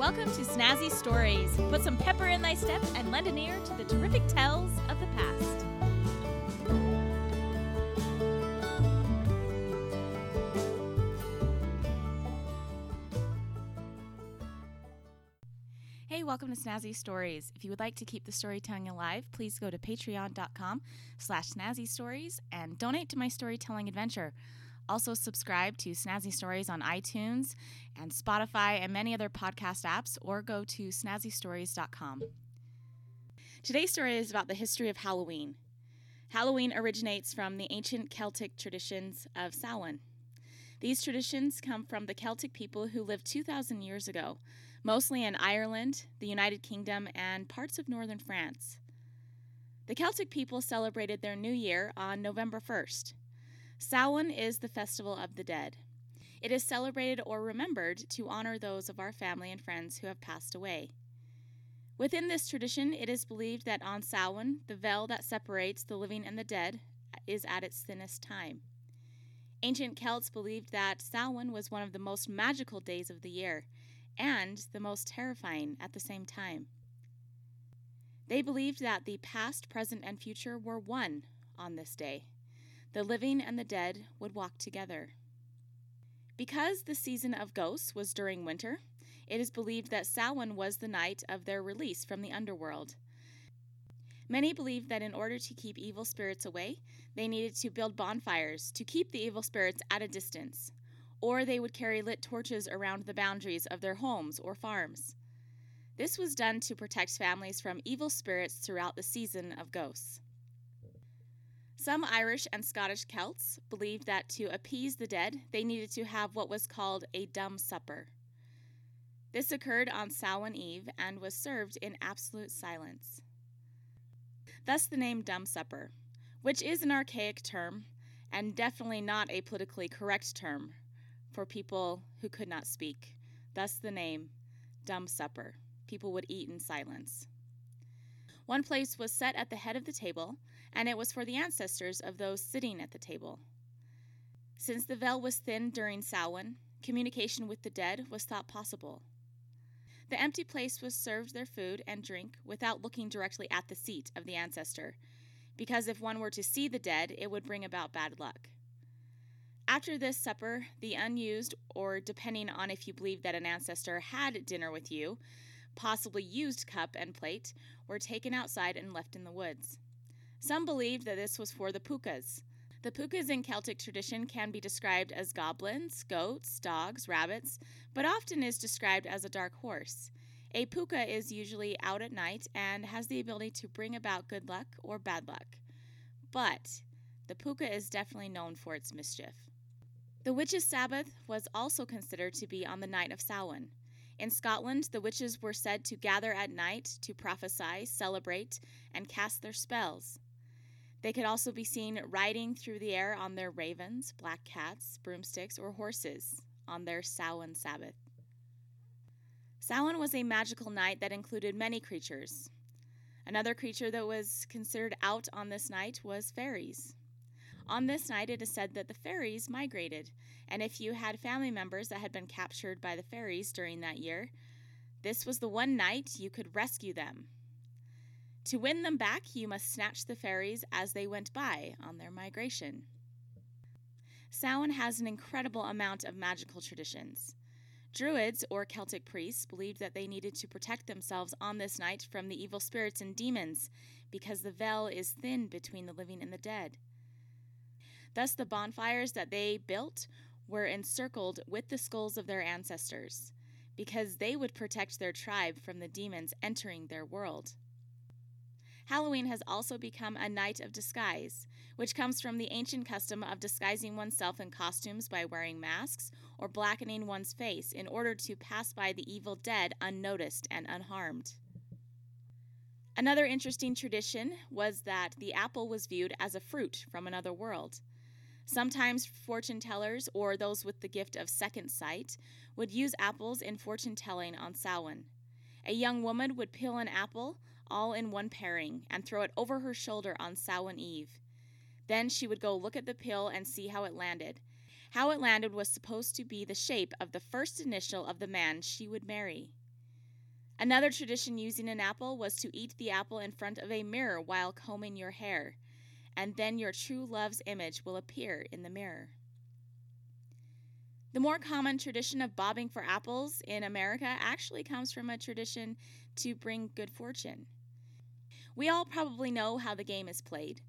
Welcome to Snazzy Stories. Put some pepper in thy step and lend an ear to the terrific tales of the past. Hey, welcome to Snazzy Stories. If you would like to keep the storytelling alive, please go to patreon.com slash snazzy stories and donate to my storytelling adventure. Also, subscribe to Snazzy Stories on iTunes and Spotify and many other podcast apps, or go to snazzystories.com. Today's story is about the history of Halloween. Halloween originates from the ancient Celtic traditions of Samhain. These traditions come from the Celtic people who lived 2,000 years ago, mostly in Ireland, the United Kingdom, and parts of northern France. The Celtic people celebrated their new year on November 1st. Samhain is the festival of the dead. It is celebrated or remembered to honor those of our family and friends who have passed away. Within this tradition, it is believed that on Samhain, the veil that separates the living and the dead is at its thinnest time. Ancient Celts believed that Samhain was one of the most magical days of the year and the most terrifying at the same time. They believed that the past, present, and future were one on this day. The living and the dead would walk together. Because the season of ghosts was during winter, it is believed that Samhain was the night of their release from the underworld. Many believed that in order to keep evil spirits away, they needed to build bonfires to keep the evil spirits at a distance, or they would carry lit torches around the boundaries of their homes or farms. This was done to protect families from evil spirits throughout the season of ghosts. Some Irish and Scottish Celts believed that to appease the dead, they needed to have what was called a dumb supper. This occurred on Samhain Eve and was served in absolute silence. Thus the name Dumb Supper, which is an archaic term and definitely not a politically correct term for people who could not speak. Thus the name Dumb Supper. People would eat in silence. One place was set at the head of the table, and it was for the ancestors of those sitting at the table. Since the veil was thin during Samhain, communication with the dead was thought possible. The empty place was served their food and drink without looking directly at the seat of the ancestor, because if one were to see the dead, it would bring about bad luck. After this supper, the unused, or depending on if you believe that an ancestor had dinner with you, possibly used cup and plate, were taken outside and left in the woods. Some believed that this was for the pukas. The pukas in Celtic tradition can be described as goblins, goats, dogs, rabbits, but often is described as a dark horse. A puka is usually out at night and has the ability to bring about good luck or bad luck. But the puka is definitely known for its mischief. The witches' Sabbath was also considered to be on the night of Samhain. In Scotland, the witches were said to gather at night to prophesy, celebrate, and cast their spells. They could also be seen riding through the air on their ravens, black cats, broomsticks, or horses on their Samhain Sabbath. Samhain was a magical night that included many creatures. Another creature that was considered out on this night was fairies. On this night, it is said that the fairies migrated, and if you had family members that had been captured by the fairies during that year, this was the one night you could rescue them. To win them back, you must snatch the fairies as they went by on their migration. Samhain has an incredible amount of magical traditions. Druids, or Celtic priests, believed that they needed to protect themselves on this night from the evil spirits and demons because the veil is thin between the living and the dead. Thus, the bonfires that they built were encircled with the skulls of their ancestors because they would protect their tribe from the demons entering their world. Halloween has also become a night of disguise, which comes from the ancient custom of disguising oneself in costumes by wearing masks or blackening one's face in order to pass by the evil dead unnoticed and unharmed. Another interesting tradition was that the apple was viewed as a fruit from another world. Sometimes fortune tellers or those with the gift of second sight would use apples in fortune telling on Samhain. A young woman would peel an apple all in one paring and throw it over her shoulder on Samhain Eve. Then she would go look at the pill and see how it landed. How it landed was supposed to be the shape of the first initial of the man she would marry. Another tradition using an apple was to eat the apple in front of a mirror while combing your hair, and then your true love's image will appear in the mirror. The more common tradition of bobbing for apples in America actually comes from a tradition to bring good fortune. We all probably know how the game is played.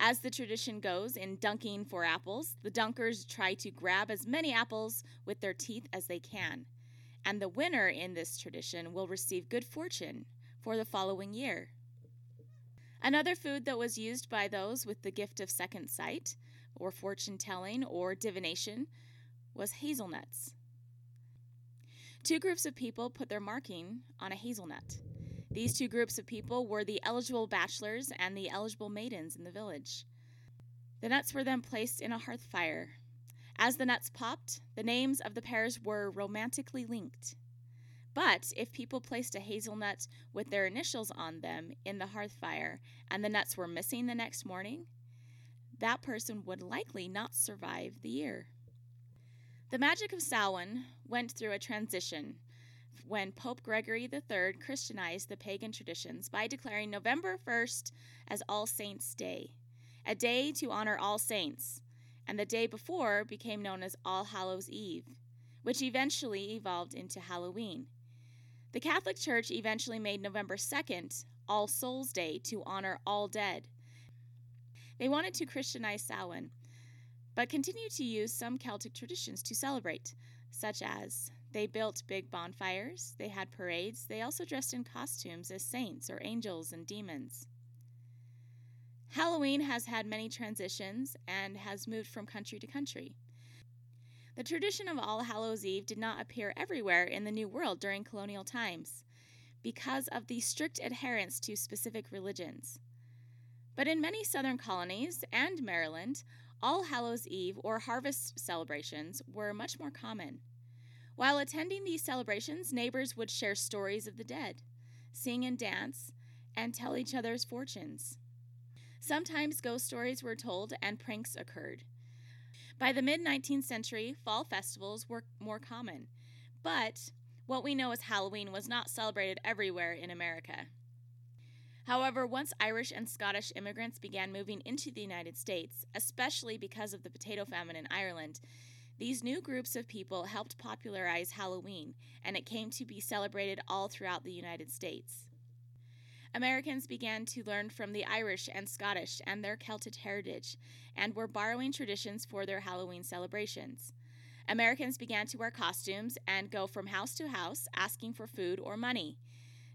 As the tradition goes, in dunking for apples, the dunkers try to grab as many apples with their teeth as they can. And the winner in this tradition will receive good fortune for the following year. Another food that was used by those with the gift of second sight, or fortune telling, or divination, was hazelnuts. Two groups of people put their marking on a hazelnut. These two groups of people were the eligible bachelors and the eligible maidens in the village. The nuts were then placed in a hearth fire. As the nuts popped, the names of the pairs were romantically linked. But if people placed a hazelnut with their initials on them in the hearth fire and the nuts were missing the next morning, that person would likely not survive the year. The magic of Samhain went through a transition when Pope Gregory III Christianized the pagan traditions by declaring November 1st as All Saints' Day, a day to honor all saints, and the day before became known as All Hallows' Eve, which eventually evolved into Halloween. The Catholic Church eventually made November 2nd All Souls' Day to honor all dead. They wanted to Christianize Samhain, but continued to use some Celtic traditions to celebrate, such as they built big bonfires, they had parades, they also dressed in costumes as saints or angels and demons. Halloween has had many transitions and has moved from country to country. The tradition of All Hallows Eve did not appear everywhere in the New World during colonial times because of the strict adherence to specific religions. But in many southern colonies and Maryland, All Hallows Eve or harvest celebrations were much more common. While attending these celebrations, neighbors would share stories of the dead, sing and dance, and tell each other's fortunes. Sometimes ghost stories were told and pranks occurred. By the mid 19th century, fall festivals were more common, but what we know as Halloween was not celebrated everywhere in America. However, once Irish and Scottish immigrants began moving into the United States, especially because of the potato famine in Ireland, these new groups of people helped popularize Halloween, and it came to be celebrated all throughout the United States. Americans began to learn from the Irish and Scottish and their Celtic heritage, and were borrowing traditions for their Halloween celebrations. Americans began to wear costumes and go from house to house asking for food or money.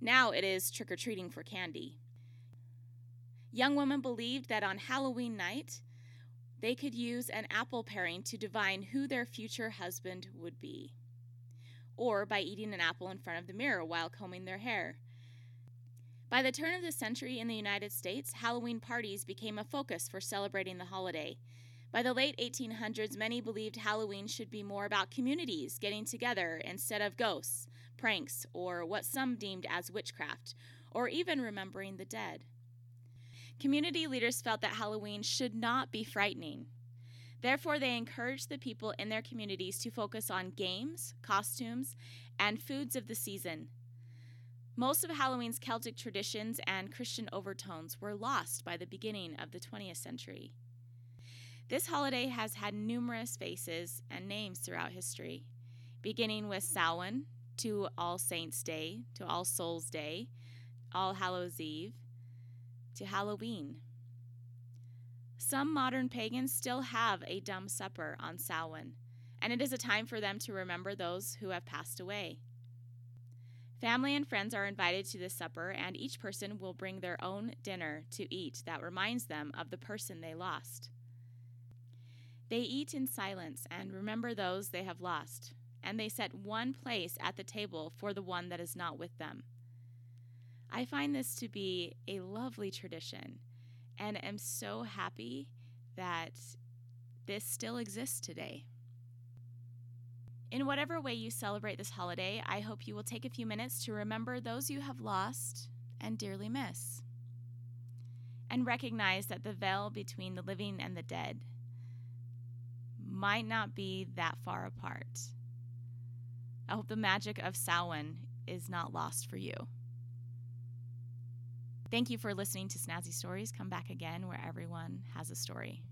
Now it is trick or treating for candy. Young women believed that on Halloween night, they could use an apple paring to divine who their future husband would be, or by eating an apple in front of the mirror while combing their hair. By the turn of the century in the United States, Halloween parties became a focus for celebrating the holiday. By the late 1800s, many believed Halloween should be more about communities getting together instead of ghosts, pranks, or what some deemed as witchcraft, or even remembering the dead. Community leaders felt that Halloween should not be frightening. Therefore, they encouraged the people in their communities to focus on games, costumes, and foods of the season. Most of Halloween's Celtic traditions and Christian overtones were lost by the beginning of the 20th century. This holiday has had numerous faces and names throughout history, beginning with Samhain to All Saints' Day, to All Souls' Day, All Hallows' Eve, to Halloween. Some modern pagans still have a dumb supper on Samhain, and it is a time for them to remember those who have passed away. Family and friends are invited to this supper, and each person will bring their own dinner to eat that reminds them of the person they lost. They eat in silence and remember those they have lost, and they set one place at the table for the one that is not with them. I find this to be a lovely tradition and am so happy that this still exists today. In whatever way you celebrate this holiday, I hope you will take a few minutes to remember those you have lost and dearly miss. And recognize that the veil between the living and the dead might not be that far apart. I hope the magic of Samhain is not lost for you. Thank you for listening to Snazzy Stories. Come back again where everyone has a story.